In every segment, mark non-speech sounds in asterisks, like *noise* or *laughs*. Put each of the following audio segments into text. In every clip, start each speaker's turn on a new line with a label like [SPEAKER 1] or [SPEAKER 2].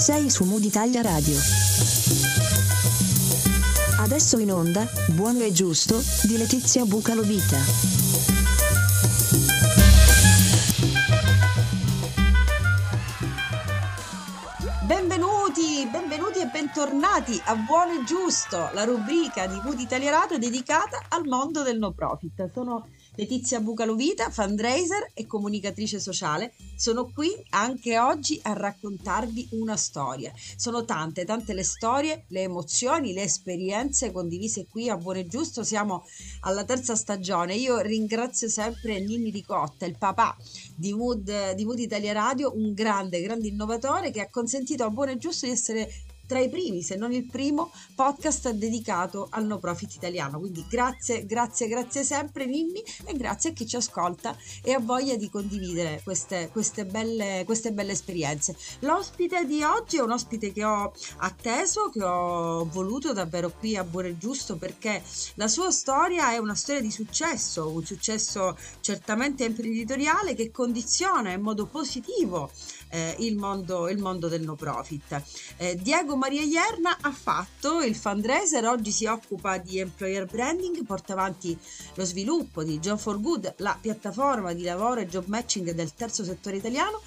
[SPEAKER 1] Sei su Mood Italia Radio. Adesso in onda, Buono e Giusto, di Letizia Bucalovita.
[SPEAKER 2] Benvenuti, benvenuti e bentornati a Buono e Giusto, la rubrica di Mood Italia Radio dedicata al mondo del no profit. Sono Letizia Bucalovita, fundraiser e comunicatrice sociale, sono qui anche oggi a raccontarvi una storia. Sono tante, tante le storie, le emozioni, le esperienze condivise qui a Buono e Giusto. Siamo alla terza stagione. Io ringrazio sempre Nini Ricotta, il papà di Mood, di Mood Italia Radio, un grande, grande innovatore che ha consentito a Buono e Giusto di essere tra i primi, se non il primo, podcast dedicato al no profit italiano. Quindi grazie, grazie, grazie sempre Ninni e grazie a chi ci ascolta e ha voglia di condividere queste, queste, belle, queste belle esperienze. L'ospite di oggi è un ospite che ho atteso, che ho voluto davvero qui a Buone Giusto perché la sua storia è una storia di successo, un successo certamente imprenditoriale che condiziona in modo positivo eh, il, mondo, il, mondo, del no profit. Eh, Diego Maria Ierna ha fatto il fundraiser, oggi si occupa di employer branding, porta avanti lo sviluppo di John for Good, la piattaforma di lavoro e job matching del terzo settore italiano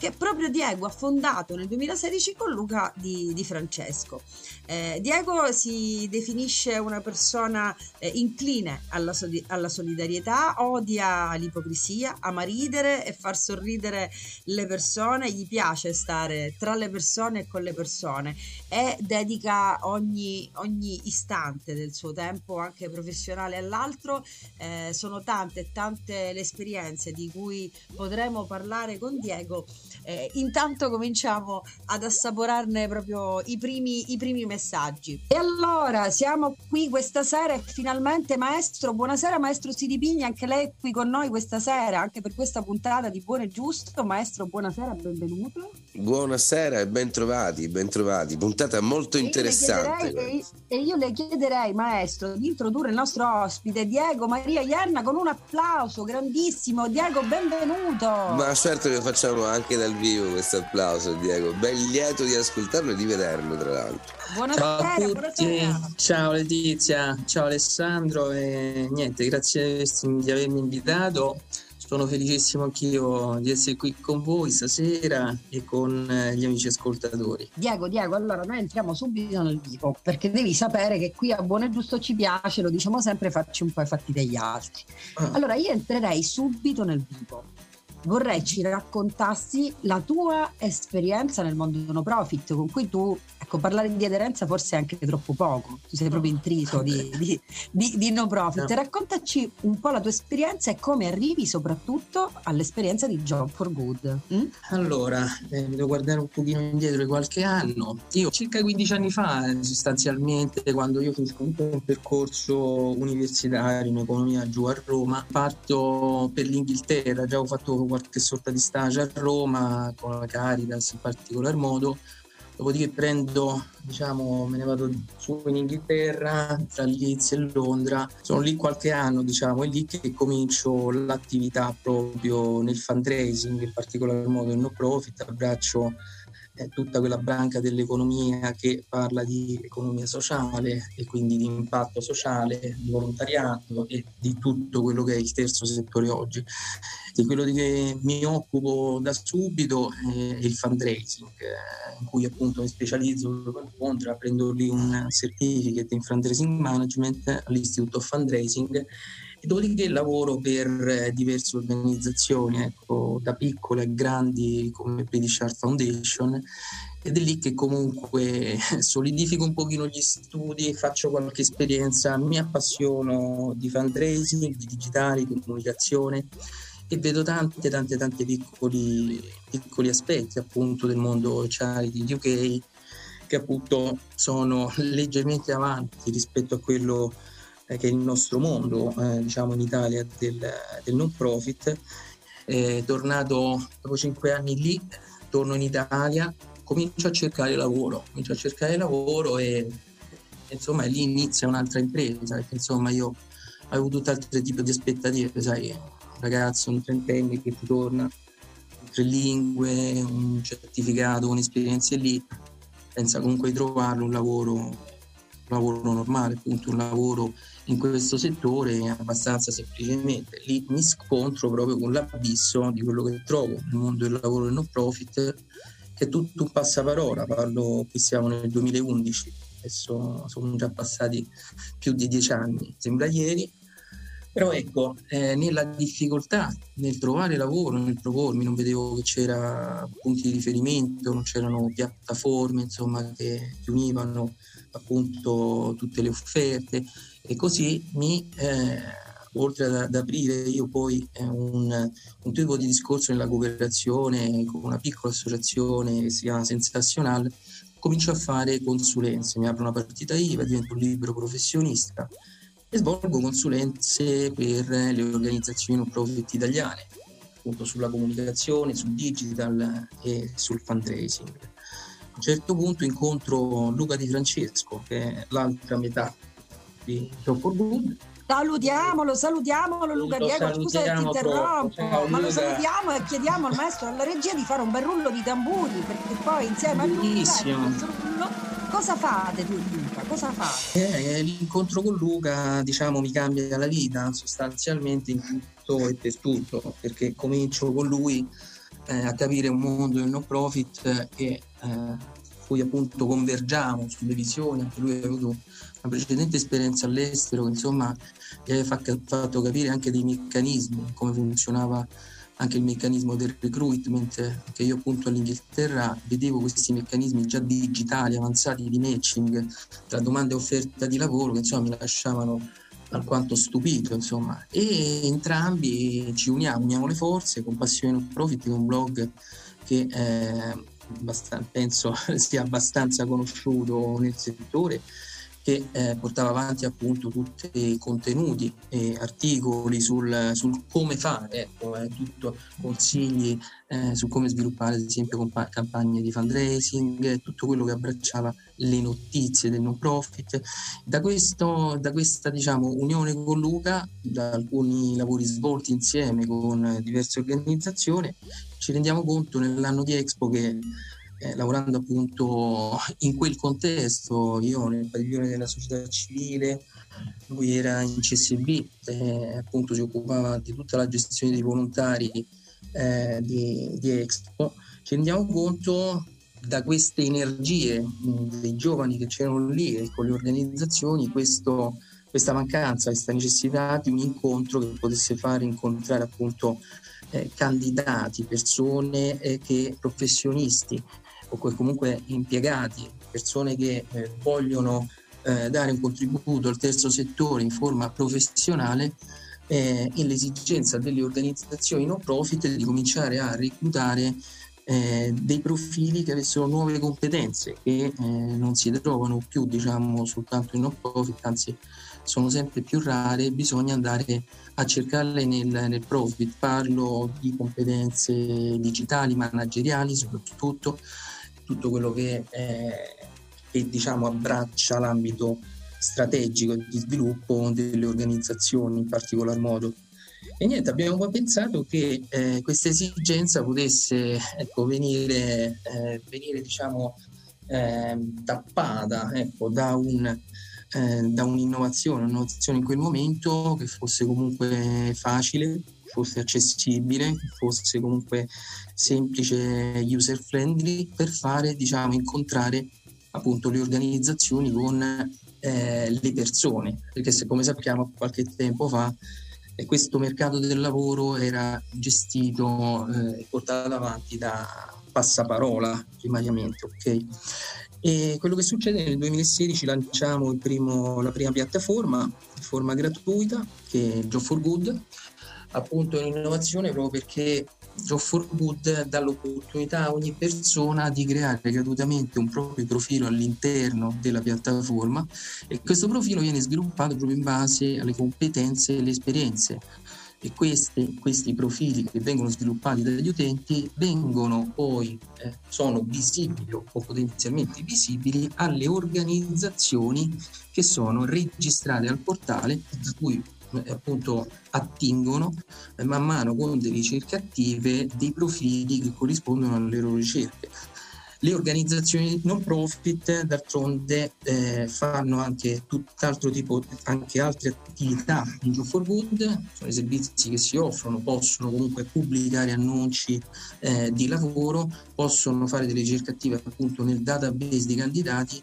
[SPEAKER 2] che proprio Diego ha fondato nel 2016 con Luca di, di Francesco. Eh, Diego si definisce una persona eh, incline alla, alla, solidarietà, odia l'ipocrisia, ama ridere e far sorridere le persone, gli piace stare tra le persone e con le persone e dedica ogni, ogni istante del suo tempo, anche professionale, all'altro. Eh, sono tante, tante le esperienze di cui potremo parlare con Diego eh, intanto cominciamo ad assaporarne proprio i primi, i primi messaggi. E allora siamo qui questa sera e finalmente maestro, buonasera maestro Sidipigni, anche lei è qui con noi questa sera, anche per questa puntata di Buono e Giusto. Maestro, buonasera, benvenuto.
[SPEAKER 3] Buonasera e bentrovati, bentrovati. Puntata molto e interessante.
[SPEAKER 2] Io e io le chiederei, maestro, di introdurre il nostro ospite Diego Maria Ierna con un applauso grandissimo. Diego, benvenuto.
[SPEAKER 3] Ma certo che facciamo anche dal vivo questo applauso, Diego. Ben lieto di ascoltarlo e di vederlo, tra l'altro.
[SPEAKER 4] Buonasera, ciao a tutti, buonasera. ciao Letizia, ciao Alessandro e niente, grazie di avermi invitato. Sono felicissimo anch'io di essere qui con voi stasera e con eh, gli amici ascoltatori.
[SPEAKER 2] Diego, Diego, allora noi entriamo subito nel vivo perché devi sapere che qui a Buono e Giusto ci piace, lo diciamo sempre, facci un po' i fatti degli altri. Ah. Allora io entrerei subito nel vivo vorrei ci raccontassi la tua esperienza nel mondo no profit con cui tu ecco parlare di aderenza forse è anche troppo poco. Tu sei proprio intriso di, di, di, di no profit. No. raccontaci un po' la tua esperienza e come arrivi soprattutto all'esperienza di Job for Good.
[SPEAKER 4] Mm? allora eh, devo guardare un pochino indietro di qualche anno. Io circa 15 anni fa sostanzialmente quando io finisco un percorso universitario in economia giù a Roma parto per l'Inghilterra. Già ho fatto qualche sorta di stage a Roma con la Caritas in particolar modo dopodiché prendo diciamo me ne vado su in Inghilterra tra Leeds e Londra. Sono lì qualche anno diciamo è lì che comincio l'attività proprio nel fundraising in particolar modo il no profit abbraccio tutta quella branca dell'economia che parla di economia sociale e quindi di impatto sociale, di volontariato e di tutto quello che è il terzo settore oggi. Di quello di che mi occupo da subito è il fundraising, eh, in cui appunto mi specializzo a Londra, prendo lì un certificate in fundraising management all'Istituto Fundraising dopodiché lavoro per eh, diverse organizzazioni, ecco, da piccole a grandi come British Art Foundation ed è lì che comunque solidifico un pochino gli studi, faccio qualche esperienza, mi appassiono di fundraising, di digitale, di comunicazione e vedo tante tante tante piccoli, piccoli aspetti appunto del mondo charity UK che appunto sono leggermente avanti rispetto a quello eh, che è il nostro mondo, eh, diciamo in Italia, del, del non profit. Tornato dopo cinque anni lì, torno in Italia, comincio a cercare lavoro, comincio a cercare lavoro e insomma lì inizia un'altra impresa, perché insomma io avevo tutt'altro tipo di aspettative, sai, un ragazzo, un trentenne che ti torna tre lingue, un certificato con esperienze lì, pensa comunque di trovarlo un lavoro, un lavoro normale, appunto un lavoro in questo settore abbastanza semplicemente. Lì mi scontro proprio con l'abisso di quello che trovo nel mondo del lavoro del non profit, che è tutto un passaparola, parlo, qui siamo nel 2011, adesso sono già passati più di dieci anni, sembra ieri, però ecco, eh, nella difficoltà nel trovare lavoro, nel propormi, non vedevo che c'era punti di riferimento, non c'erano piattaforme insomma, che univano appunto tutte le offerte e così mi, eh, oltre ad, ad, aprire io poi eh, un, un, tipo di discorso nella cooperazione con una piccola associazione che si chiama Sensazional, comincio a fare consulenze, mi apro una partita IVA, divento un libero professionista e svolgo consulenze per le organizzazioni non profit italiane, appunto sulla comunicazione, sul digital e sul fundraising. A un certo punto incontro Luca Di Francesco, che è l'altra metà di Job for Good,
[SPEAKER 2] Salutiamolo, salutiamolo Luca
[SPEAKER 4] Lo
[SPEAKER 2] Diego, scusa se ti interrompo, ma lo
[SPEAKER 4] Luca.
[SPEAKER 2] salutiamo e chiediamo al maestro alla regia di fare un bel rullo di tamburi, perché poi insieme a Luca,
[SPEAKER 4] Bellissimo.
[SPEAKER 2] questo rullo, cosa fate tu Luca? Cosa fate?
[SPEAKER 4] Eh, l'incontro con Luca, diciamo, mi cambia la vita sostanzialmente in tutto e per tutto, perché comincio con lui eh, a capire un mondo del no profit eh, cui appunto convergiamo sulle visioni, anche lui ha avuto una precedente esperienza all'estero, che insomma gli aveva fa- fatto capire anche dei meccanismi, come funzionava anche il meccanismo del recruitment, che io appunto all'Inghilterra vedevo questi meccanismi già digitali, avanzati di matching tra domanda e offerta di lavoro, che insomma mi lasciavano alquanto stupito, insomma. E entrambi ci uniamo, uniamo le forze con Passione Non Profit, un blog che eh, penso *laughs* sia abbastanza conosciuto nel settore che eh, portava avanti appunto tutti i contenuti e articoli sul, sul come fare, ecco, eh, tutto consigli eh, su come sviluppare ad esempio campagne di fundraising, tutto quello che abbracciava le notizie del non profit. Da, questo, da questa diciamo, unione con Luca, da alcuni lavori svolti insieme con diverse organizzazioni, ci rendiamo conto nell'anno di Expo che eh, lavorando appunto in quel contesto, io nel padiglione della società civile, lui era in CSB, eh, appunto si occupava di tutta la gestione dei volontari eh, di, di, Expo, ci rendiamo conto da queste energie mh, dei giovani che c'erano lì e con le organizzazioni, questo, questa mancanza, questa necessità di un incontro che potesse fare incontrare appunto eh, candidati, persone eh, che professionisti o comunque impiegati, persone che eh, vogliono eh, dare un contributo al terzo settore in forma professionale eh, e l'esigenza delle organizzazioni no profit di cominciare a reclutare eh, dei profili che avessero nuove competenze che eh, non si trovano più diciamo soltanto in no profit, anzi sono sempre più rare, bisogna andare a cercarle nel, nel profit. Parlo di competenze digitali, manageriali soprattutto, tutto quello che, eh, che diciamo, abbraccia l'ambito strategico di sviluppo delle organizzazioni in particolar modo. E niente, abbiamo pensato che eh, questa esigenza potesse ecco, venire, eh, venire diciamo, tappata ecco, da, un, eh, da un'innovazione, un'innovazione in quel momento che fosse comunque facile, fosse accessibile, fosse comunque semplice, user friendly per fare, diciamo, incontrare appunto le organizzazioni con eh, le persone, perché se come sappiamo qualche tempo fa eh, questo mercato del lavoro era gestito e eh, portato avanti da passaparola primariamente, ok? E quello che succede nel 2016 lanciamo primo, la prima piattaforma in forma gratuita che è Job for Good, appunto è un'innovazione proprio perché Job for Good dà l'opportunità a ogni persona di creare gratuitamente un proprio profilo all'interno della piattaforma e questo profilo viene sviluppato proprio in base alle competenze e alle esperienze. E questi, questi profili che vengono sviluppati dagli utenti vengono poi, eh, sono visibili o potenzialmente visibili alle organizzazioni che sono registrate al portale, da cui appunto attingono eh, man mano con delle ricerche attive dei profili che corrispondono alle loro ricerche. Le organizzazioni non profit d'altronde eh, fanno anche tutt'altro tipo, anche altre attività in Job for Good, sono i servizi che si offrono, possono comunque pubblicare annunci eh, di lavoro, possono fare delle ricerche attive appunto nel database di candidati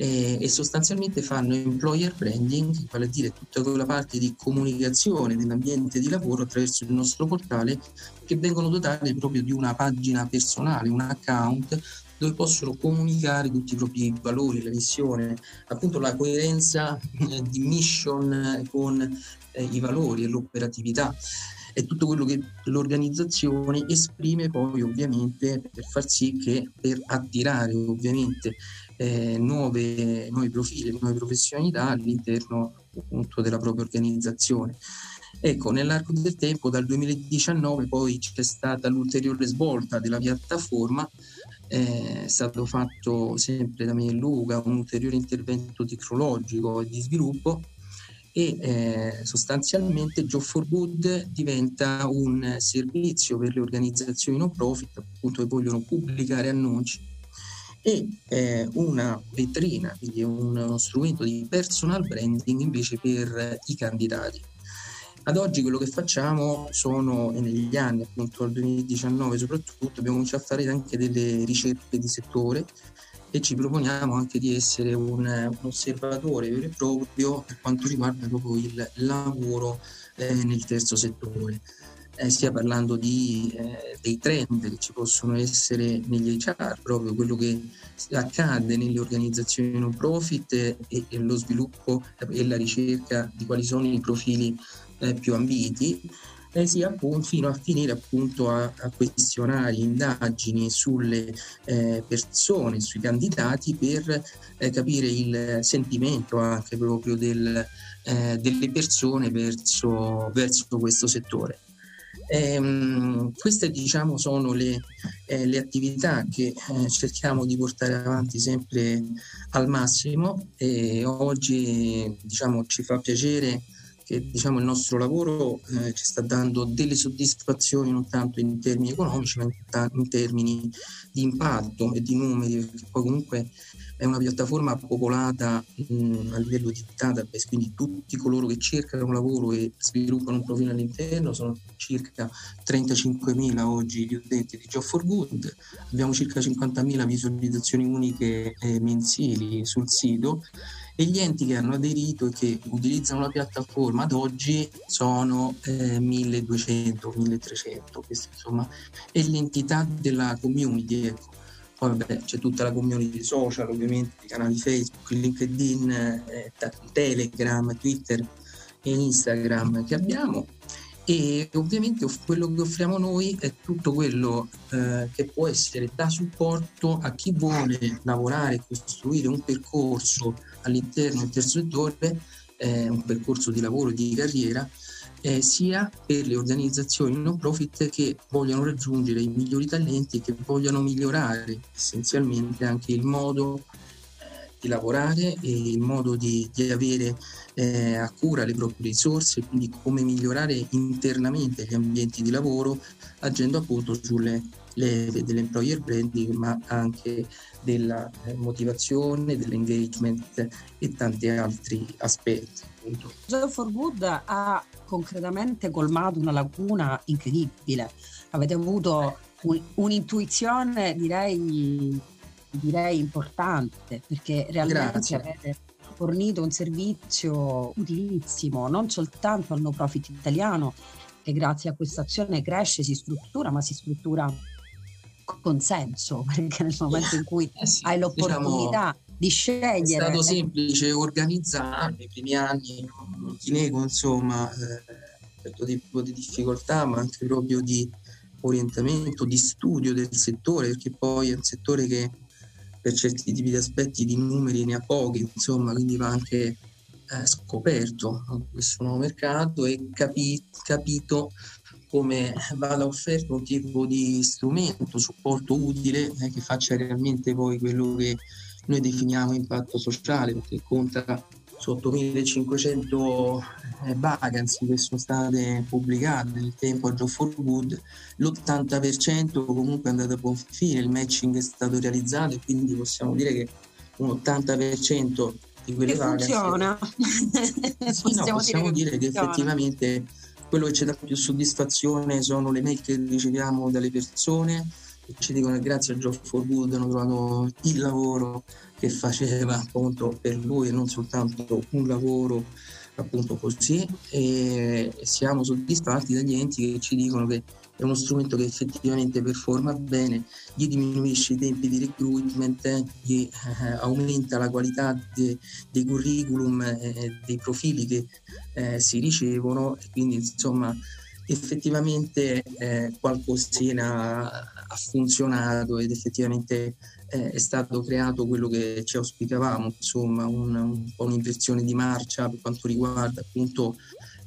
[SPEAKER 4] eh, e sostanzialmente fanno employer branding, vale a dire tutta quella parte di comunicazione dell'ambiente di lavoro attraverso il nostro portale che vengono dotate proprio di una pagina personale, un account dove possono comunicare tutti i propri valori, la missione, appunto la coerenza eh, di mission con eh, i valori e l'operatività. È tutto quello che l'organizzazione esprime poi ovviamente per far sì che per attirare ovviamente eh, nuove, nuovi profili, nuove professionalità all'interno appunto della propria organizzazione. Ecco, nell'arco del tempo, dal 2019 poi c'è stata l'ulteriore svolta della piattaforma è stato fatto sempre da me e Luca un ulteriore intervento tecnologico e di sviluppo e eh, sostanzialmente Job for Good diventa un servizio per le organizzazioni non profit appunto che vogliono pubblicare annunci e eh, una vetrina, quindi uno strumento di personal branding invece per i candidati. Ad oggi quello che facciamo sono, e negli anni appunto nel 2019 soprattutto, abbiamo cominciato a fare anche delle ricerche di settore e ci proponiamo anche di essere un, un osservatore vero e proprio per quanto riguarda proprio il lavoro eh, nel terzo settore. Eh, stia parlando di, eh, dei trend che ci possono essere negli HR, proprio quello che accade nelle organizzazioni non profit e, e lo sviluppo e la ricerca di quali sono i profili eh, più ambiti, eh, sia appunto, fino a finire appunto a, a questionari, indagini sulle eh, persone, sui candidati per eh, capire il sentimento anche proprio del, eh, delle persone verso, verso questo settore. Ehm, queste diciamo sono le, eh, le attività che eh, cerchiamo di portare avanti sempre al massimo e oggi diciamo, ci fa piacere che diciamo, il nostro lavoro eh, ci sta dando delle soddisfazioni non tanto in termini economici ma in, ta- in, termini di impatto e di numeri, perché poi comunque è una piattaforma popolata mh, a livello di database, quindi tutti coloro che cercano un lavoro e sviluppano un profilo all'interno sono circa 35.000 oggi gli utenti di Job for Good, abbiamo circa 50.000 visualizzazioni uniche eh, mensili sul sito e gli enti che hanno aderito e che utilizzano la piattaforma ad oggi sono eh, 1200, 1300, questo insomma è l'entità della community. Ecco. Poi vabbè, c'è tutta la community social, ovviamente, i canali Facebook, LinkedIn, eh, Telegram, Twitter e Instagram che abbiamo e ovviamente quello che offriamo noi è tutto quello eh, che può essere da supporto a chi vuole lavorare e costruire un percorso all'interno del terzo settore, eh, un percorso di lavoro, di carriera, eh, sia per le organizzazioni non profit che vogliono raggiungere i migliori talenti e che vogliono migliorare essenzialmente anche il modo di lavorare e il modo di, di avere eh, a cura le proprie risorse, quindi come migliorare internamente gli ambienti di lavoro, agendo appunto sulle leve dell'employer branding, ma anche della eh, motivazione, dell'engagement e tanti altri aspetti.
[SPEAKER 2] Job for Good ha concretamente colmato una lacuna incredibile. Avete avuto un, un'intuizione, direi, direi importante, perché realmente Grazie. avete fornito un servizio utilissimo non soltanto al no profit italiano, che grazie a questa azione cresce, si struttura, ma si struttura con senso, *laughs* perché nel momento in cui eh sì, hai l'opportunità diciamo, di scegliere... È
[SPEAKER 4] stato semplice organizzare nei primi anni, non ti nego insomma, eh, certo tipo di difficoltà, ma anche proprio di orientamento, di studio del settore, perché poi è un settore che per certi tipi di aspetti di numeri ne ha pochi, insomma, quindi va anche eh, scoperto questo nuovo mercato e capi- capito come vada offerto un tipo di strumento, supporto utile eh, che faccia realmente poi quello che noi definiamo impatto sociale, perché conta su 8500 eh, vacanze che sono state pubblicate nel tempo a Joe for Good, l'80% comunque è andato a buon fine, il matching è stato realizzato e quindi possiamo dire che un 80% di quelle
[SPEAKER 2] che
[SPEAKER 4] vacanze
[SPEAKER 2] funziona. *laughs*
[SPEAKER 4] sì, possiamo, no, possiamo dire, dire che, che effettivamente quello che ci dà più soddisfazione sono le mail che riceviamo dalle persone che ci dicono che grazie a Joe for Good hanno trovato il lavoro che faceva appunto per lui non soltanto un lavoro appunto così. E siamo soddisfatti dagli enti che ci dicono che è uno strumento che effettivamente performa bene, gli diminuisce i tempi di recruitment, gli eh, aumenta la qualità de, dei curriculum, eh, dei profili che eh, si ricevono. E quindi insomma effettivamente eh, qualcosina ha funzionato ed effettivamente eh, è stato creato quello che ci auspicavamo, insomma un, un un'inversione di marcia per quanto riguarda appunto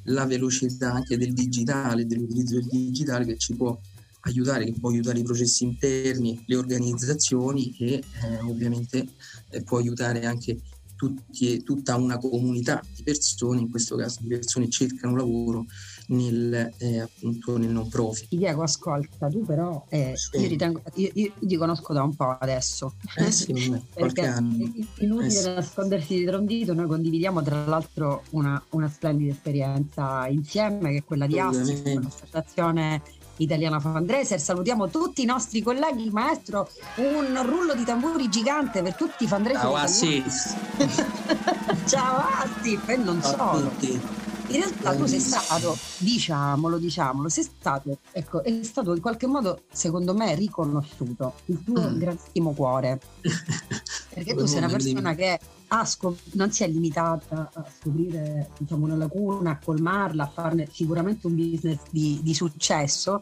[SPEAKER 4] la velocità anche del digitale, dell'utilizzo del digitale che ci può aiutare, che può aiutare i processi interni, le organizzazioni e eh, ovviamente eh, può aiutare anche tutti, tutta una comunità di persone, in questo caso di persone che cercano lavoro nel, eh, appunto nel non profit.
[SPEAKER 2] Diego, ascolta, tu però eh, sì. io, ritengo, io, io, ti conosco da un po' adesso.
[SPEAKER 4] Eh sì, *laughs* qualche anno.
[SPEAKER 2] Inutile eh sì. nascondersi dietro un dito, noi condividiamo tra l'altro una, una splendida esperienza insieme che è quella di ASSI, l'associazione italiana fundraiser. Salutiamo tutti i nostri colleghi, maestro, un rullo di tamburi gigante per tutti i fundraiser.
[SPEAKER 4] Ciao Assis. *laughs*
[SPEAKER 2] Ciao Asif e non Ciao solo. In realtà tu sei stato, diciamolo, diciamolo, sei stato, ecco, è stato in qualche modo, secondo me, riconosciuto il tuo mm. grandissimo cuore. *laughs* Perché tu sei una persona che scop- non si è limitata a scoprire diciamo, una lacuna, a colmarla, a farne sicuramente un business di, di successo,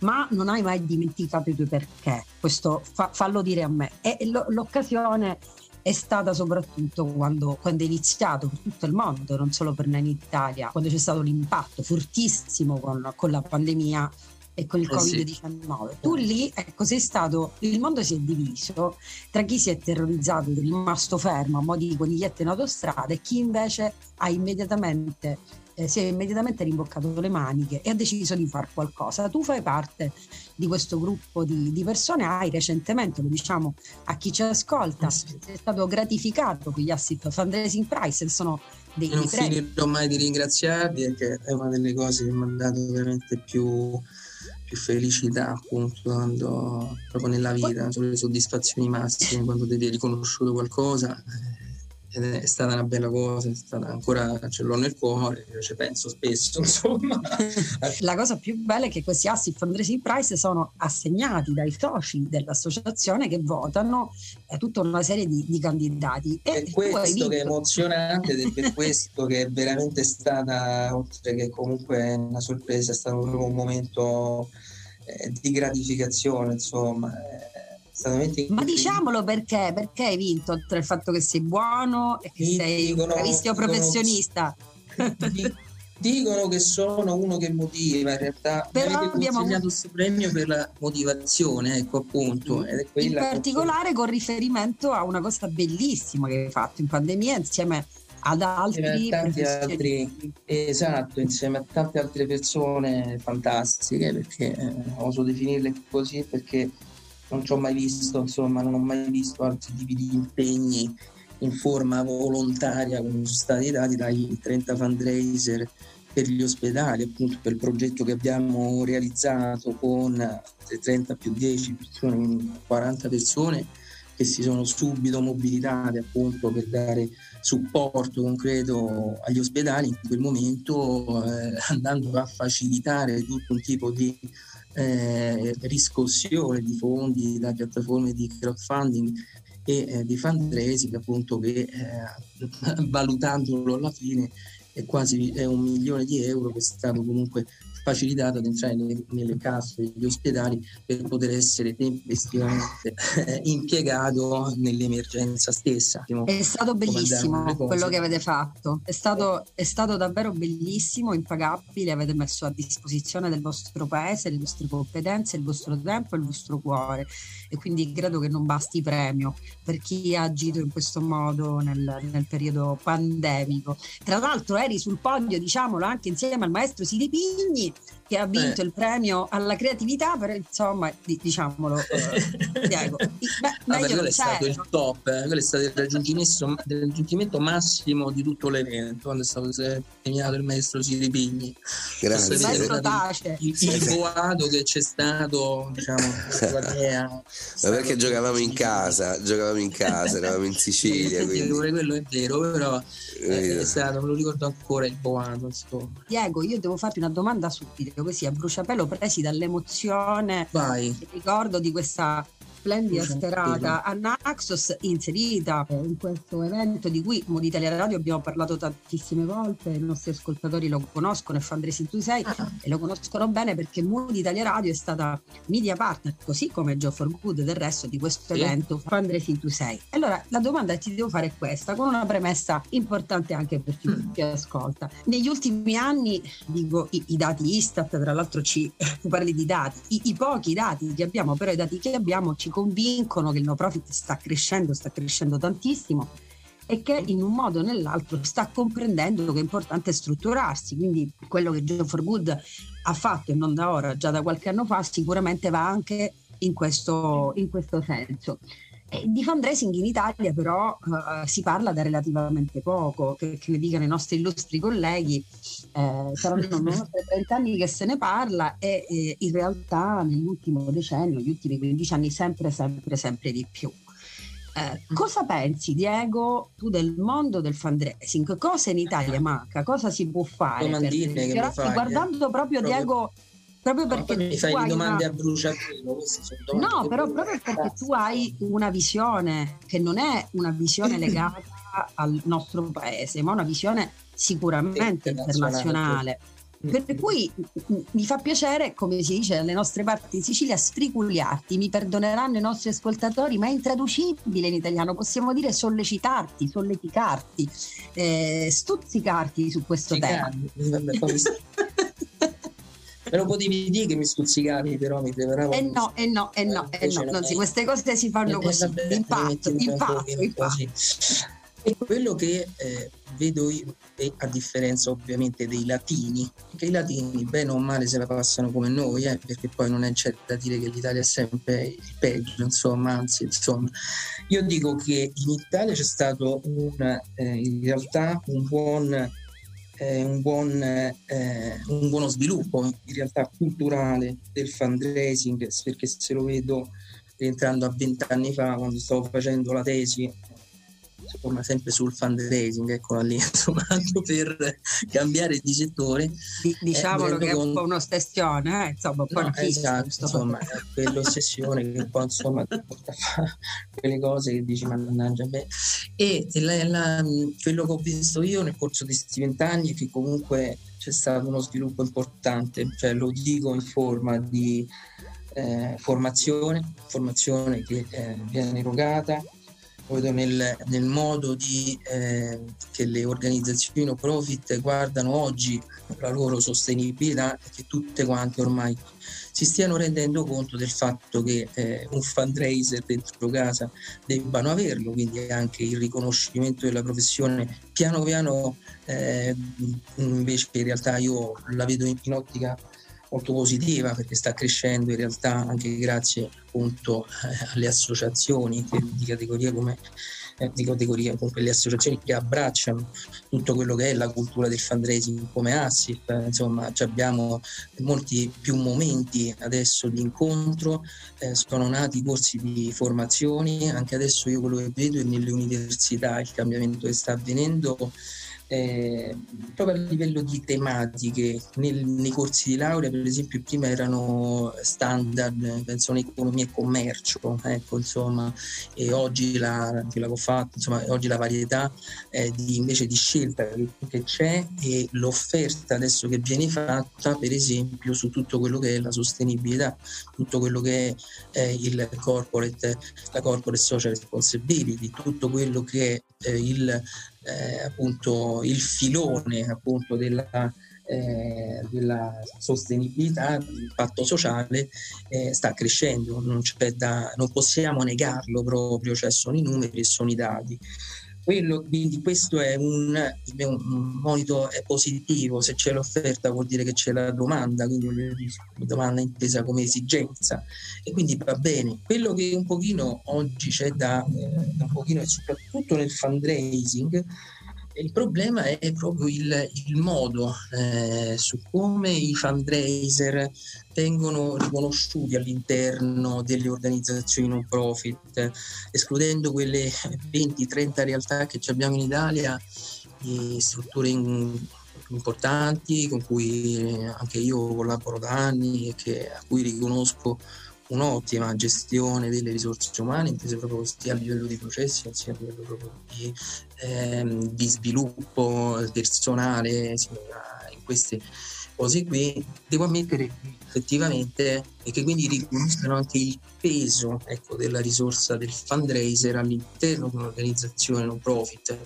[SPEAKER 2] ma non hai mai dimenticato i tuoi perché. Questo fa- fallo dire a me. E l- l'occasione è stata soprattutto quando, quando, è iniziato per tutto il mondo, non solo per noi in Italia, quando c'è stato l'impatto fortissimo con, con la pandemia e con il eh Covid-19. Sì. Tu lì, ecco, sei stato, il mondo si è diviso tra chi si è terrorizzato ed è rimasto fermo a mo' di conigliette in autostrada e chi invece ha immediatamente eh, si è immediatamente rimboccato le maniche e ha deciso di fare qualcosa. Tu fai parte di questo gruppo di, di persone, hai recentemente, lo diciamo a chi ci ascolta, sì. sei stato gratificato con gli asset fundraising price, sono dei
[SPEAKER 4] Non finirò mai di ringraziarvi perché è una delle cose che mi ha dato veramente più più felicità appunto quando, proprio nella vita, sulle soddisfazioni massime quando ti hai riconosciuto qualcosa ed è stata una bella cosa, è stata ancora ce l'ho nel cuore, ci penso spesso, *laughs* insomma.
[SPEAKER 2] La cosa più bella è che questi asset fundraising prize sono assegnati dai soci dell'associazione che votano eh, tutta una serie di, di candidati.
[SPEAKER 4] E è questo che è emozionante ed è per *laughs* questo che è veramente stata, oltre che comunque una sorpresa, è stato proprio un momento eh, di gratificazione, insomma. Eh,
[SPEAKER 2] ma diciamolo perché, perché hai vinto, oltre al fatto che sei buono e che sei dicono, un bravissimo professionista.
[SPEAKER 4] Dicono che sono uno che motiva, in realtà *laughs*
[SPEAKER 2] Però abbiamo
[SPEAKER 4] consegnato questo premio per la motivazione, ecco appunto.
[SPEAKER 2] È in particolare con riferimento a una cosa bellissima che hai fatto in pandemia insieme ad altri,
[SPEAKER 4] altri esatto, insieme a tante altre persone fantastiche, perché eh, oso definirle così perché non ci ho mai visto, insomma, non ho mai visto altri tipi di impegni in forma volontaria come sono stati dati dai 30 fundraiser per gli ospedali, appunto per il progetto che abbiamo realizzato con 30 più 10 persone, quindi 40 persone che si sono subito mobilitate appunto per dare supporto concreto agli ospedali in quel momento eh, andando a facilitare tutto un tipo di eh, riscossione di fondi da piattaforme di crowdfunding e eh, di fundraising appunto che eh, *laughs* valutandolo alla fine è quasi è un milione di euro che è stato comunque facilitato ad entrare nelle, nelle casse degli ospedali per poter essere tempestivamente eh, impiegato nell'emergenza stessa.
[SPEAKER 2] È stato bellissimo quello che avete fatto, è stato, è stato davvero bellissimo, impagabile, avete messo a disposizione del vostro paese le vostre competenze, il vostro tempo e il vostro cuore. E quindi credo che non basti premio per chi ha agito in questo modo nel, nel periodo pandemico. Tra l'altro eri sul podio, diciamolo, anche insieme al maestro Sidi Pigni che ha vinto eh. il premio alla creatività, però insomma, diciamolo, eh, *laughs* Diego. Beh,
[SPEAKER 4] ah, quello è stato il top, eh. quello è stato il raggiungimento, il raggiungimento, massimo di tutto l'evento, quando è stato premiato il maestro Siri Pigni.
[SPEAKER 2] Grazie. Il maestro Tace.
[SPEAKER 4] Il, il boato che c'è stato, diciamo, *laughs*
[SPEAKER 3] Ma perché giocavamo in casa, giocavamo in casa, eravamo in Sicilia. *laughs*
[SPEAKER 4] Quindi. Quello è vero, però eh, è stato, me lo ricordo ancora il boato. Insomma.
[SPEAKER 2] Diego, io devo farti una domanda subito, così a bruciapelo presi dall'emozione. Vai. Ricordo di questa splendida serata a Naxos inserita in questo evento di cui Mood Italia Radio abbiamo parlato tantissime volte, i nostri ascoltatori lo conoscono e Fundraising 26 ah. e lo conoscono bene perché Mood Italia Radio è stata media partner, così come Joe for Good del resto di questo sì. evento Fundraising 26. Allora la domanda che ti devo fare è questa, con una premessa importante anche per chi mm. ti ascolta. Negli ultimi anni, dico i, i dati Istat, tra l'altro ci tu *laughs* parli di dati, i, i pochi dati che abbiamo, però i dati che abbiamo ci convincono che il no profit sta crescendo, sta crescendo tantissimo e che in un modo o nell'altro sta comprendendo che è importante strutturarsi. Quindi quello che Joe for Good ha fatto e non da ora, già da qualche anno fa, sicuramente va anche in questo, in questo senso. E di fundraising in Italia però uh, si parla da relativamente poco, che, che ne dicano i nostri illustri colleghi, eh, saranno 30 anni che se ne parla e eh, in realtà nell'ultimo decennio, negli ultimi 15 anni sempre, sempre, sempre di più. Eh, cosa pensi, Diego, tu del mondo del fundraising? Cosa in Italia manca? Cosa si può fare?
[SPEAKER 4] Domandine per... che
[SPEAKER 2] Guardando proprio, proprio Diego proprio perché
[SPEAKER 4] no, mi fai le domande una... a bruciapelo
[SPEAKER 2] no però proprio perché tu hai una visione che non è una visione *clears throat* legata al nostro paese ma una visione sicuramente internazionale per cui mi fa piacere, come si dice alle nostre parti in Sicilia, sfriculiarti, mi perdoneranno i nostri ascoltatori, ma è intraducibile in italiano, possiamo dire sollecitarti, solleticarti, eh, stuzzicarti su questo tema. *laughs*
[SPEAKER 4] Me lo potevi dire che mi stuzzicavi, però mi preparavo.
[SPEAKER 2] Eh no, eh no, eh no, eh no, non si, queste cose si fanno eh, così, vabbè, impatto, impatto, impatto.
[SPEAKER 4] E quello che eh, vedo io, e a differenza ovviamente dei latini, che i latini bene o male se la passano come noi, eh, perché poi non è c'è da dire che l'Italia è sempre il peggio, insomma, anzi, insomma. Io dico che in Italia c'è stato un, eh, in realtà un buon eh, un, buon, eh, un, buono sviluppo in realtà culturale del fundraising, perché se lo vedo rientrando a vent'anni fa quando stavo facendo la tesi insomma sempre sul fundraising, eccola lì, *laughs* insomma, tanto per cambiare di settore.
[SPEAKER 2] diciamolo eh, che è un po' un'ossessione, eh? insomma, un po' no,
[SPEAKER 4] esatto, insomma, è quell'ossessione che un po' insomma porta a fare quelle cose che dici mannaggia beh. E la, la, quello che ho visto io nel corso di questi vent'anni è che comunque c'è stato uno sviluppo importante, cioè lo dico in forma di eh, formazione, formazione che eh, viene erogata proprio nel, nel modo di, eh, che le organizzazioni no profit guardano oggi la loro sostenibilità e che tutte quante ormai si stiano rendendo conto del fatto che eh, un fundraiser dentro casa debbano averlo, quindi anche il riconoscimento della professione piano piano eh, invece in realtà io la vedo in, in ottica molto positiva perché sta crescendo in realtà anche grazie appunto eh, alle associazioni di categoria come eh, di categoria comunque le associazioni che abbracciano tutto quello che è la cultura del fundraising come ASIF insomma abbiamo molti più momenti adesso di incontro eh, sono nati corsi di formazione anche adesso io quello che vedo è nelle università il cambiamento che sta avvenendo eh, proprio a livello di tematiche, nel, nei corsi di laurea per esempio prima erano standard, penso economia e commercio, ecco insomma, e oggi la, che l'avevo fatto, insomma, oggi la varietà eh, di, invece di scelta che, che c'è e l'offerta adesso che viene fatta per esempio su tutto quello che è la sostenibilità, tutto quello che è eh, il corporate, la corporate social responsibility, tutto quello che è eh, il, eh, appunto, il filone appunto della, eh, della sostenibilità, l'impatto sociale eh, sta crescendo, non, da, non, possiamo negarlo proprio, cioè sono i numeri e sono i dati. Quello, quindi questo è un, un monito positivo, se c'è l'offerta vuol dire che c'è la domanda, quindi domanda intesa come esigenza e quindi va bene. Quello che un pochino oggi c'è da, eh, un pochino soprattutto nel fundraising, il problema è proprio il, il modo eh, su come i fundraiser vengono riconosciuti all'interno delle organizzazioni non profit, escludendo quelle 20-30 realtà che abbiamo in Italia, strutture in, importanti con cui anche io collaboro da anni e che, a cui riconosco un'ottima gestione delle risorse umane, intese proprio sia a livello di processi sia a livello proprio di, ehm, di sviluppo personale, in queste cose qui, devo ammettere effettivamente e che quindi riconoscono anche il peso ecco, della risorsa del fundraiser all'interno di un'organizzazione non profit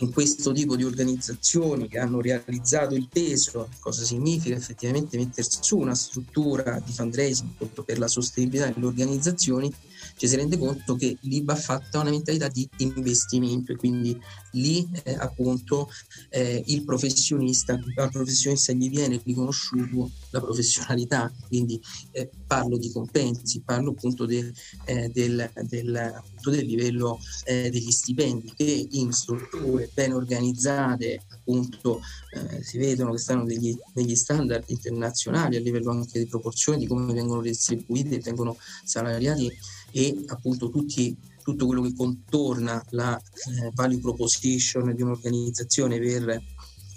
[SPEAKER 4] in questo tipo di organizzazioni che hanno realizzato il peso, cosa significa effettivamente mettersi su una struttura di fundraising per la sostenibilità delle organizzazioni, ci si rende conto che lì va fatta una mentalità di investimento e quindi lì eh, appunto eh, il professionista, al professionista gli viene riconosciuto la professionalità, quindi eh, parlo di compensi, parlo appunto de, eh, del, del, appunto del, livello eh, degli stipendi che in strutture ben organizzate appunto eh, si vedono che stanno degli, degli, standard internazionali a livello anche di proporzione di come vengono distribuiti e vengono salariati e appunto tutti, tutto quello che contorna la eh, value proposition di un'organizzazione per,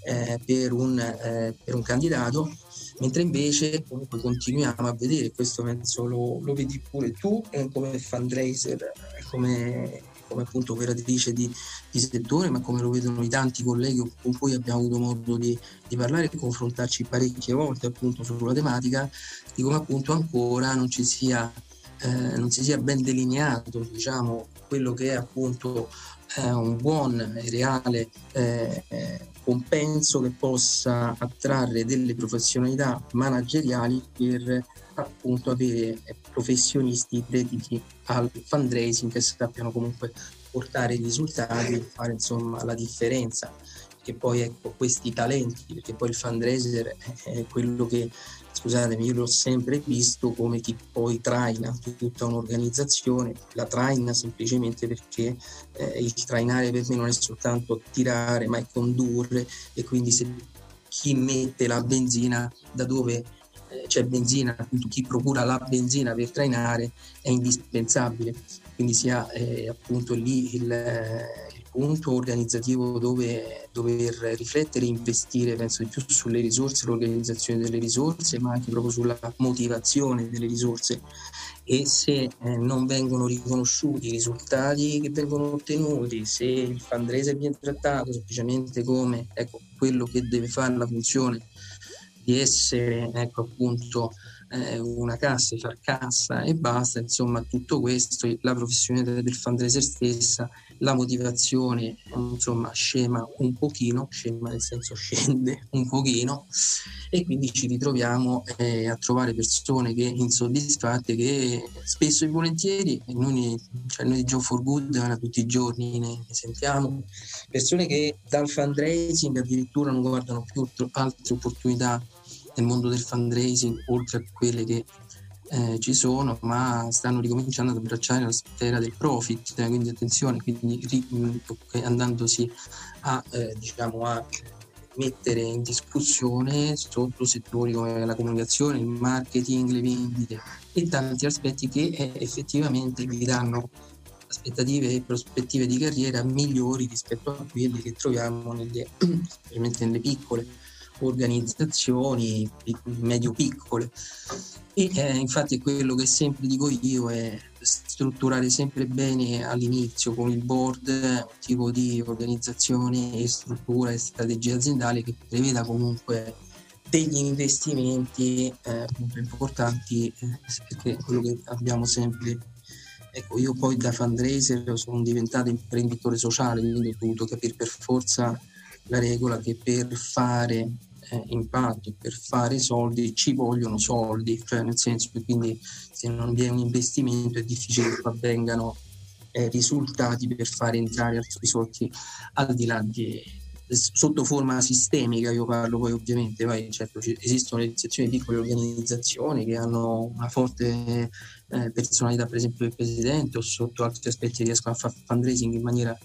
[SPEAKER 4] eh, per, un, eh, per, un, candidato, mentre invece comunque continuiamo a vedere, questo penso lo, lo vedi pure tu come fundraiser, come, come appunto operatrice di, di, settore, ma come lo vedono i tanti colleghi con cui abbiamo avuto modo di, di parlare e confrontarci parecchie volte appunto sulla tematica, di come appunto ancora non ci sia eh, non si sia ben delineato diciamo, quello che è appunto eh, un buon e reale eh, eh, compenso che possa attrarre delle professionalità manageriali per appunto avere professionisti dediti al fundraising che sappiano comunque portare i risultati e fare insomma la differenza. Che poi ecco questi talenti perché poi il fundraiser è quello che scusatemi, io l'ho sempre visto come chi poi traina tutta un'organizzazione, la traina semplicemente perché eh, il trainare per me non è soltanto tirare, ma è condurre e quindi se chi mette la benzina da dove eh, c'è benzina, appunto chi procura la benzina per trainare è indispensabile, quindi sia eh, appunto lì il, punto organizzativo dove dover riflettere e investire, penso di più sulle risorse, l'organizzazione delle risorse, ma anche proprio sulla motivazione delle risorse. E se eh, non vengono riconosciuti i risultati che vengono ottenuti, se il fundraiser viene trattato semplicemente come ecco, quello che deve fare la funzione di essere ecco, appunto eh, una cassa, far cassa e basta, insomma tutto questo, la professionalità del fundraiser stessa la motivazione insomma scema un pochino, scema nel senso scende *laughs* un pochino e quindi ci ritroviamo eh, a trovare persone che insoddisfatte che spesso e volentieri noi, cioè noi di Joe for Good tutti i giorni ne sentiamo persone che dal fundraising addirittura non guardano più altre opportunità nel mondo del fundraising oltre a quelle che eh, ci sono, ma stanno ricominciando ad abbracciare la sfera del profit, eh, quindi attenzione, quindi ri, mm, andandosi a, eh, diciamo, a mettere in discussione sotto settori come la comunicazione, il marketing, le vendite e tanti aspetti che eh, effettivamente vi danno aspettative e prospettive di carriera migliori rispetto a quelle che troviamo nelle, *clears throat* nelle piccole organizzazioni medio-piccole. E eh, infatti quello che sempre dico io è strutturare sempre bene all'inizio con il board un tipo di organizzazione e struttura e strategia aziendale che preveda comunque degli investimenti eh, importanti eh, perché quello che abbiamo sempre ecco io poi da fundraiser sono diventato imprenditore sociale quindi ho dovuto capire per forza la regola che per fare eh, impatto, per fare soldi ci vogliono soldi, cioè nel senso che quindi se non vi è un investimento è difficile che avvengano eh, risultati per fare entrare altri soldi al di là di sotto forma sistemica io parlo poi ovviamente poi certo esistono le sezioni piccole organizzazioni che hanno una forte eh, personalità per esempio del presidente o sotto altri aspetti riescono a fare fundraising in maniera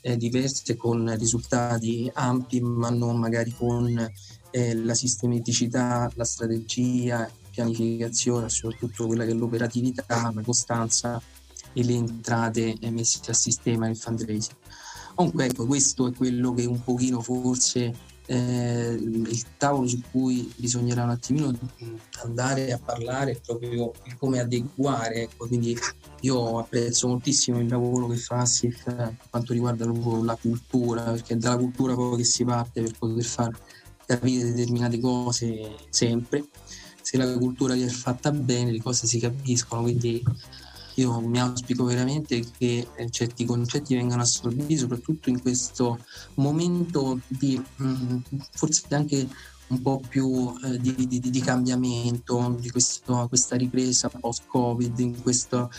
[SPEAKER 4] eh, diversa con risultati ampi ma non magari con eh, la sistematicità, la strategia, pianificazione, soprattutto quella che è l'operatività, la costanza e le entrate messe a sistema nel fundraising. Comunque ecco, questo è quello che un pochino forse eh, il tavolo su cui bisognerà un attimino andare a parlare proprio come adeguare, ecco, quindi io apprezzo moltissimo il lavoro che fa Assif per quanto riguarda la cultura, perché è dalla cultura poi che si parte per poter fare capire determinate cose sempre. Se la cultura è fatta bene, le cose si capiscono, quindi io mi auspico veramente che eh, certi concetti vengano assorbiti, soprattutto in questo momento di mm, forse anche un po' più eh, di, di, di, cambiamento, di questo, questa ripresa post-Covid, in questo,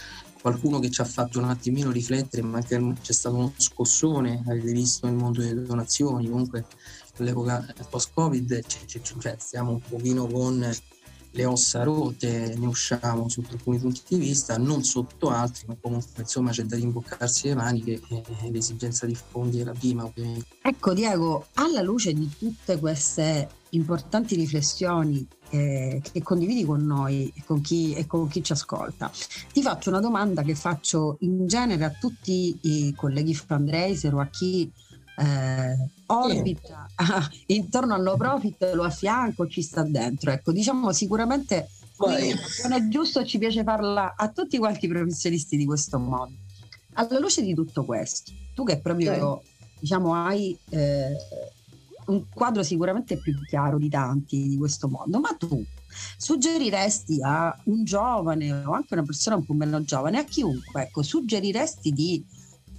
[SPEAKER 4] qualcuno che ci ha fatto un attimino riflettere, ma anche c'è stato uno scossone, avete visto nel mondo delle donazioni, comunque all'epoca post-Covid cioè, cioè, stiamo un pochino con le ossa rotte, ne usciamo sotto alcuni punti di vista, non sotto altri, ma comunque insomma c'è da rimboccarsi le maniche e l'esigenza di fondi la prima ovviamente.
[SPEAKER 2] Ecco Diego, alla luce di tutte queste importanti riflessioni eh, che condividi con noi e con, chi, e con chi ci ascolta, ti faccio una domanda che faccio in genere a tutti i colleghi fundraiser o a chi eh, orbita ah, *laughs* intorno al no profit, lo affianco, ci sta dentro. Ecco, diciamo sicuramente non è giusto, ci piace farla a tutti quanti i professionisti di questo modo. Alla luce di tutto questo, tu che proprio okay. diciamo hai eh, un quadro sicuramente più chiaro di tanti di questo mondo, ma tu suggeriresti a un giovane o anche una persona un po' meno giovane, a chiunque, ecco, suggeriresti di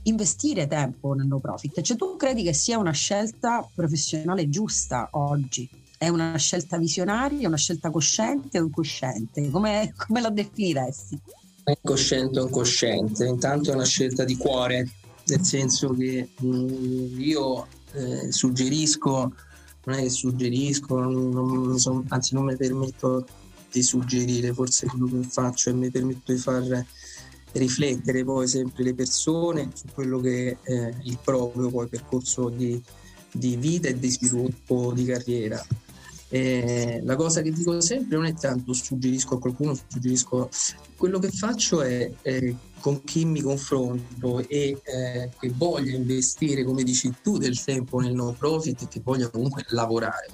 [SPEAKER 2] investire tempo nel no profit. Cioè tu credi che sia una scelta professionale giusta oggi? È una scelta visionaria, una scelta cosciente o incosciente? Come, come la definiresti?
[SPEAKER 4] È cosciente o incosciente, intanto è una scelta di cuore, nel senso che mh, mm, io eh, suggerisco, non è che suggerisco, non, non so, anzi non mi permetto di suggerire, forse quello che faccio e mi permetto di fare riflettere poi sempre le persone su quello che è il proprio poi percorso di, di vita e di sviluppo di carriera. Eh, la cosa che dico sempre non è tanto suggerisco a qualcuno, suggerisco quello che faccio è eh, con chi mi confronto e eh, che voglia investire, come dici tu, del tempo nel no profit e che voglia comunque lavorare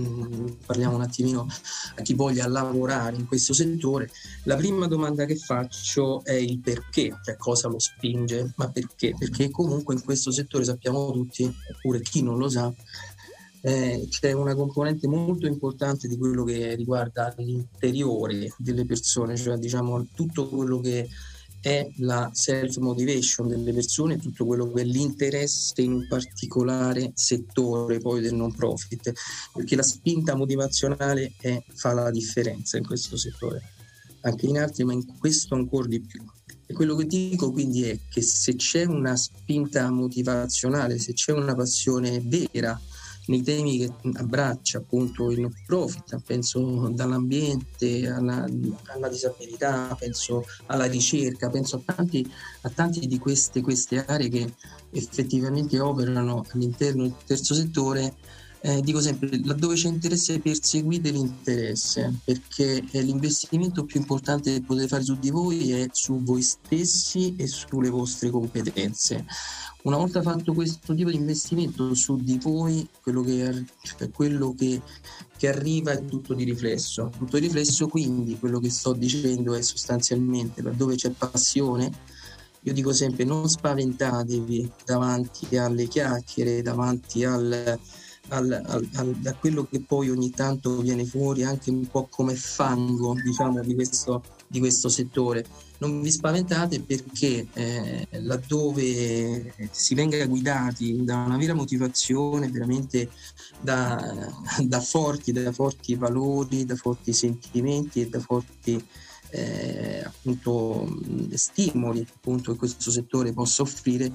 [SPEAKER 4] Mm, parliamo un attimino a chi voglia lavorare in questo settore, la prima domanda che faccio è il perché, cioè cosa lo spinge, ma perché? Perché comunque in questo settore sappiamo tutti, oppure chi non lo sa, eh, c'è una componente molto importante di quello che riguarda l'interiore delle persone, cioè diciamo tutto quello che è la self-motivation delle persone, tutto quello che è l'interesse in un particolare settore poi del non profit, perché la spinta motivazionale è, fa la differenza in questo settore, anche in altri, ma in questo ancora di più. E quello che dico quindi è che se c'è una spinta motivazionale, se c'è una passione vera, nei temi che abbraccia appunto il non profit, penso dall'ambiente alla, alla disabilità, penso alla ricerca, penso a tanti, a tanti di queste, queste aree che effettivamente operano all'interno del terzo settore Eh, dico sempre, laddove c'è interesse perseguite l'interesse, perché eh, l'investimento più importante che potete fare su di voi è su voi stessi e sulle vostre competenze. Una volta fatto questo tipo di investimento su di voi, quello che, cioè quello che, che arriva è tutto di riflesso. Tutto di riflesso, quindi quello che sto dicendo è sostanzialmente laddove c'è passione, io dico sempre non spaventatevi davanti alle chiacchiere, davanti al, al, al, al, a quello che poi ogni tanto viene fuori anche un po' come fango diciamo, di, questo, di questo settore. Non vi spaventate perché eh, laddove si venga guidati da una vera motivazione, veramente da, da, forti, da forti valori, da forti sentimenti e da forti eh, appunto, stimoli appunto, che questo settore possa offrire,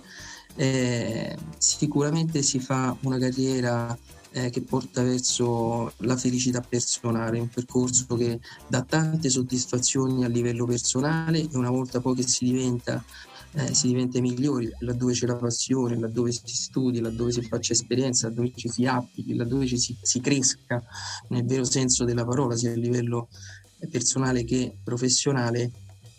[SPEAKER 4] eh, sicuramente si fa una carriera eh, che porta verso la felicità personale, un percorso che dà tante soddisfazioni a livello personale e una volta poi che si diventa, eh, si diventa migliori, laddove c'è la passione, laddove si studi, laddove si faccia esperienza, laddove ci si applichi, laddove ci si, si cresca nel vero senso della parola, sia a livello personale che professionale,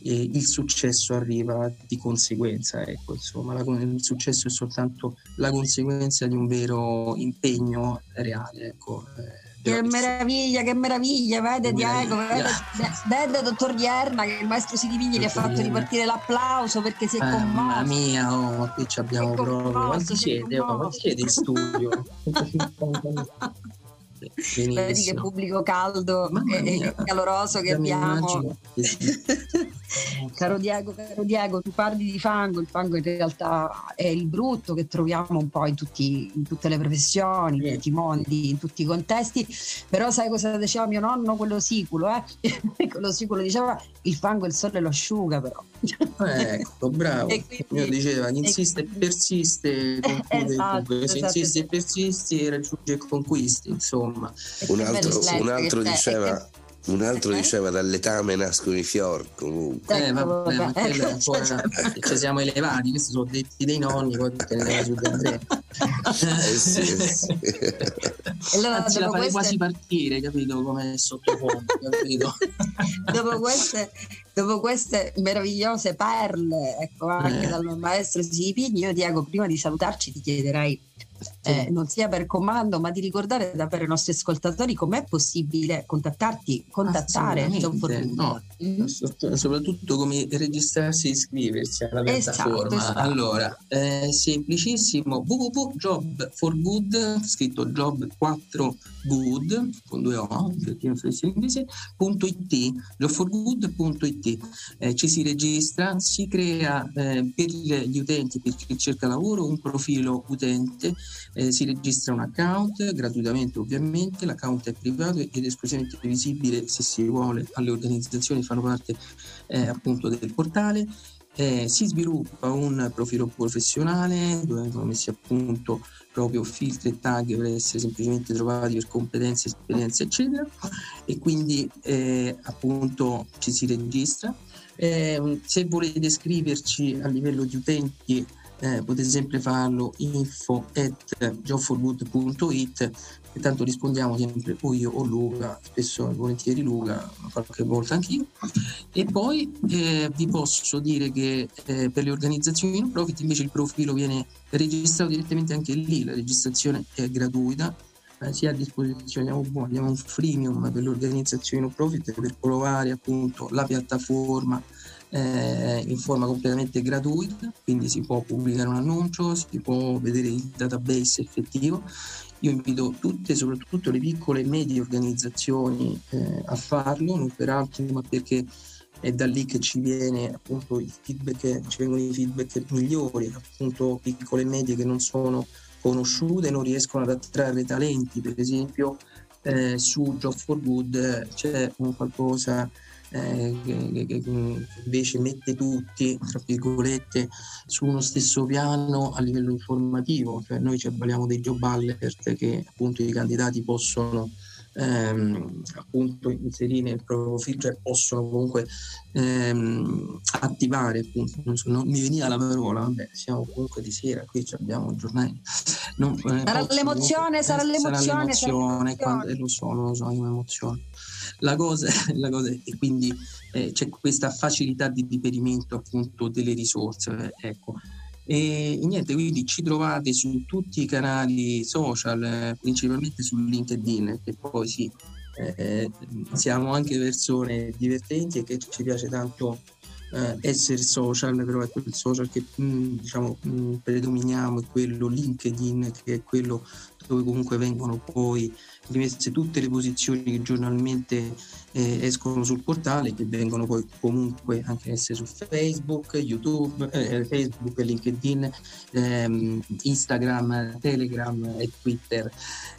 [SPEAKER 4] eh, il successo arriva di conseguenza. Ecco, insomma, la, il successo è soltanto la conseguenza di un vero impegno reale. Ecco,
[SPEAKER 2] eh, che meraviglia, che meraviglia, vede Diego, vede, vede dottor Dierna che il maestro Sidivigni gli ha fatto ripartire l'applauso perché si è eh, commosso.
[SPEAKER 4] Mamma mia, oh, qui abbiamo proprio, quanti siete, oh, quanti siete in studio? *laughs*
[SPEAKER 2] Vedi che pubblico caldo e caloroso che abbiamo. *laughs* caro, Diego, caro Diego, tu parli di fango, il fango in realtà è il brutto che troviamo un po' in, tutti, in tutte le professioni, in tutti i mondi, in tutti i contesti, però sai cosa diceva mio nonno, quello siculo, eh? *laughs* quello siculo diceva il fango il sole lo asciuga però.
[SPEAKER 4] ecco, bravo. *laughs* Quindi, Io diceva, chi insiste e persiste, esatto, esatto, si insiste e persisti, raggiunge e conquisti, insomma.
[SPEAKER 3] Un altro, un altro diceva... Un altro eh? diceva dall'etame nascono i fior comunque.
[SPEAKER 4] Eh, vabbè, ma ecco, ancora, ci siamo elevati, questi sono detti dei nonni, poi te ne su Andrea. *laughs* *laughs* eh, sì, sì. Allora, Anzi, la farei queste... quasi partire, capito? Come sottofondo, capito? *laughs*
[SPEAKER 2] dopo, queste, dopo queste meravigliose perle, ecco, anche eh. dal maestro Sipigni, io Diego, prima di salutarci ti chiederei eh, non sia per comando, ma di ricordare davvero ai nostri ascoltatori com'è possibile contattarti, contattare John
[SPEAKER 4] no, mm-hmm. soprattutto come registrarsi e iscriversi alla piattaforma. Esatto, esatto. Allora, è semplicissimo www.jobforgood, scritto job 4 good con due O perché non so in inglese punto it jobforgood.it eh, ci si registra si crea eh, per gli utenti per chi cerca lavoro un profilo utente eh, si registra un account gratuitamente ovviamente, l'account è privato ed esclusivamente visibile se si vuole alle organizzazioni che fanno parte eh, appunto del portale. Eh, si sviluppa un profilo professionale dove vengono messi a punto proprio filtri e tag per essere semplicemente trovati per competenze, esperienze eccetera e quindi eh, appunto ci si registra. Eh, se volete iscriverci a livello di utenti eh, potete sempre farlo info at jobforgood.it intanto rispondiamo sempre o io o Luca, spesso e volentieri Luca, qualche volta anch'io. E poi eh, vi posso dire che eh, per le organizzazioni non profit invece il profilo viene registrato direttamente anche lì, la registrazione è gratuita, eh, sia a disposizione, abbiamo, abbiamo un freemium per le organizzazioni non profit per provare appunto la piattaforma eh, in forma completamente gratuita, quindi si può pubblicare un annuncio, si può vedere il database effettivo. Io invito tutte, soprattutto le piccole e medie organizzazioni eh, a farlo, non per altro, ma perché è da lì che ci viene appunto il feedback, ci vengono i feedback migliori, appunto piccole e medie che non sono conosciute, non riescono ad attrarre talenti, per esempio eh, su Job for Good c'è un qualcosa eh, che, che, invece mette tutti, tra virgolette, su uno stesso piano a livello informativo, cioè noi ci avvaliamo dei job alert che appunto i candidati possono ehm, appunto inserire nel proprio profilo, cioè possono comunque ehm, attivare appunto, non, so, non, mi veniva la parola, vabbè siamo comunque di sera, qui abbiamo giornali, Non,
[SPEAKER 2] eh, sarà posso, l'emozione,
[SPEAKER 4] eh,
[SPEAKER 2] sarà l'emozione,
[SPEAKER 4] sarà l'emozione, quando, eh, lo so, lo so, io mi emoziono. La cosa, *laughs* la cosa è quindi eh, c'è questa facilità di riperimento appunto delle risorse, eh, ecco. E, e, niente, quindi ci trovate su tutti i canali social, eh, principalmente su LinkedIn, che poi sì, eh, siamo anche persone divertenti e che ci piace tanto eh, essere social, però è quel social che mh, mm, diciamo mh, mm, predominiamo è quello LinkedIn, che è quello dove comunque vengono poi rimesse tutte le posizioni che giornalmente eh, escono sul portale, che vengono poi comunque anche messe su Facebook, YouTube, eh, Facebook, LinkedIn, ehm, Instagram, Telegram e Twitter.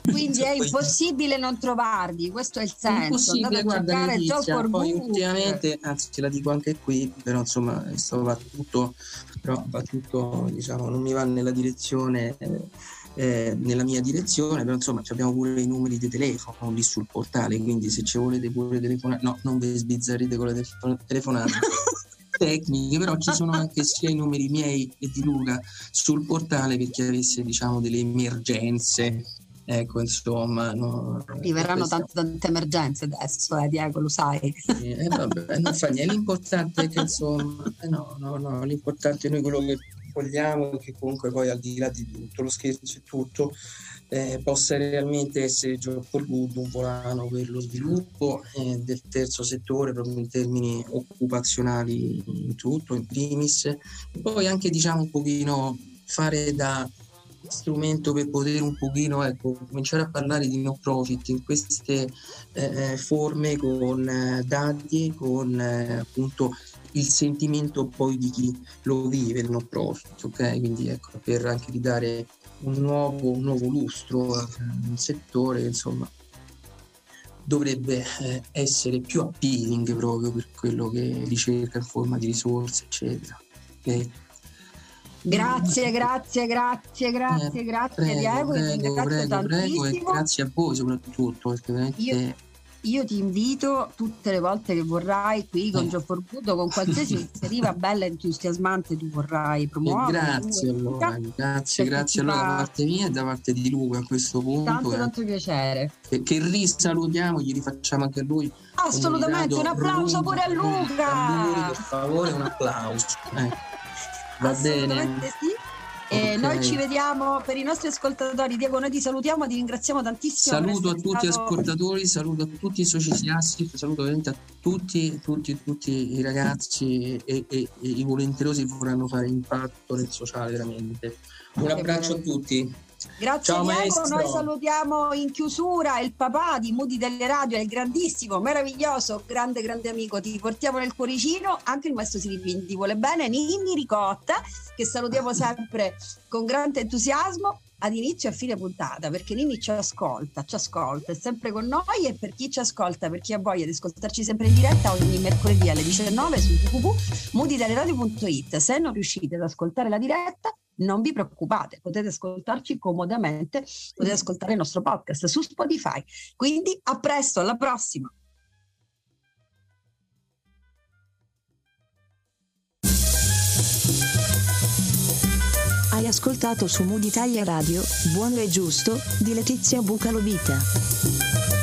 [SPEAKER 2] Quindi è impossibile non trovarli, questo è il senso.
[SPEAKER 4] Impossibile, guarda Letizia, poi ultimamente, anzi ce la dico anche qui, però insomma va tutto, però va tutto, diciamo, non mi va nella direzione... Eh, eh, nella mia direzione, però insomma abbiamo pure i numeri di telefono lì sul portale, quindi se ci volete pure telefonare, no, non vi sbizzarrite con le telefonate *laughs* tecniche, però ci sono anche sia i numeri miei e di Luca sul portale per chi avesse diciamo delle emergenze. Ecco, insomma, no,
[SPEAKER 2] arriveranno questa... tante, tante emergenze adesso, eh, Diego, lo sai.
[SPEAKER 4] Eh, vabbè, non fa niente, l'importante è che insomma, eh, no, no, no, l'importante è noi quello che vogliamo che comunque poi al di là di tutto lo scherzo e tutto eh, possa realmente essere for Good un volano per lo sviluppo eh, del terzo settore proprio in termini occupazionali in tutto, in primis. E poi anche diciamo un pochino fare da strumento per poter un pochino ecco, cominciare a parlare di no profit in queste eh, forme con eh, dati, con eh, appunto il sentimento poi di chi lo vive il no profit, ok? Quindi ecco, per anche ridare un nuovo, un nuovo lustro al settore, insomma, dovrebbe eh, essere più appealing proprio per quello che ricerca in forma di risorse, eccetera. Okay?
[SPEAKER 2] Grazie, grazie, grazie, grazie, eh, grazie
[SPEAKER 4] prego,
[SPEAKER 2] Diego.
[SPEAKER 4] Prego, prego, prego, e grazie a voi soprattutto, perché veramente...
[SPEAKER 2] Io io ti invito tutte le volte che vorrai qui con Gio Forbuto, con qualsiasi *laughs* iniziativa bella e entusiasmante tu vorrai promuovere.
[SPEAKER 4] Grazie allora, grazie, grazie allora da parte mia e da parte di Luca a questo punto.
[SPEAKER 2] Tanto, eh, tanto piacere.
[SPEAKER 4] Che, che risalutiamo, gli rifacciamo anche a lui.
[SPEAKER 2] Assolutamente, un, un applauso pure a Luca.
[SPEAKER 4] Lui, per favore, un applauso. Eh. Va *laughs* bene.
[SPEAKER 2] Sì. Okay. noi ci vediamo per i nostri ascoltatori. Diego, noi ti salutiamo, ti ringraziamo tantissimo.
[SPEAKER 4] Saluto a tutti gli stato... ascoltatori, saluto a tutti i soci SIASSI, saluto veramente a tutti, tutti, tutti i ragazzi e, e, e, i volenterosi che vorranno fare impatto nel sociale veramente. Un abbraccio a tutti.
[SPEAKER 2] Grazie
[SPEAKER 4] Ciao,
[SPEAKER 2] Diego,
[SPEAKER 4] maestro.
[SPEAKER 2] noi salutiamo in chiusura il papà di Moody delle Radio, il grandissimo, meraviglioso, grande grande amico, ti portiamo nel cuoricino, anche il maestro Silvini ti vuole bene, Ninni Ricotta, che salutiamo sempre con grande entusiasmo ad inizio e a fine puntata, perché Nini ci ascolta, ci ascolta, è sempre con noi e per chi ci ascolta, per chi ha voglia di ascoltarci sempre in diretta ogni mercoledì alle 19 su www.muditeleradio.it. Se non riuscite ad ascoltare la diretta, non vi preoccupate, potete ascoltarci comodamente, potete ascoltare il nostro podcast su Spotify. Quindi a presto, alla prossima.
[SPEAKER 1] Hai ascoltato su Mood Italia Radio Buono e Giusto di Letizia Bucalovita.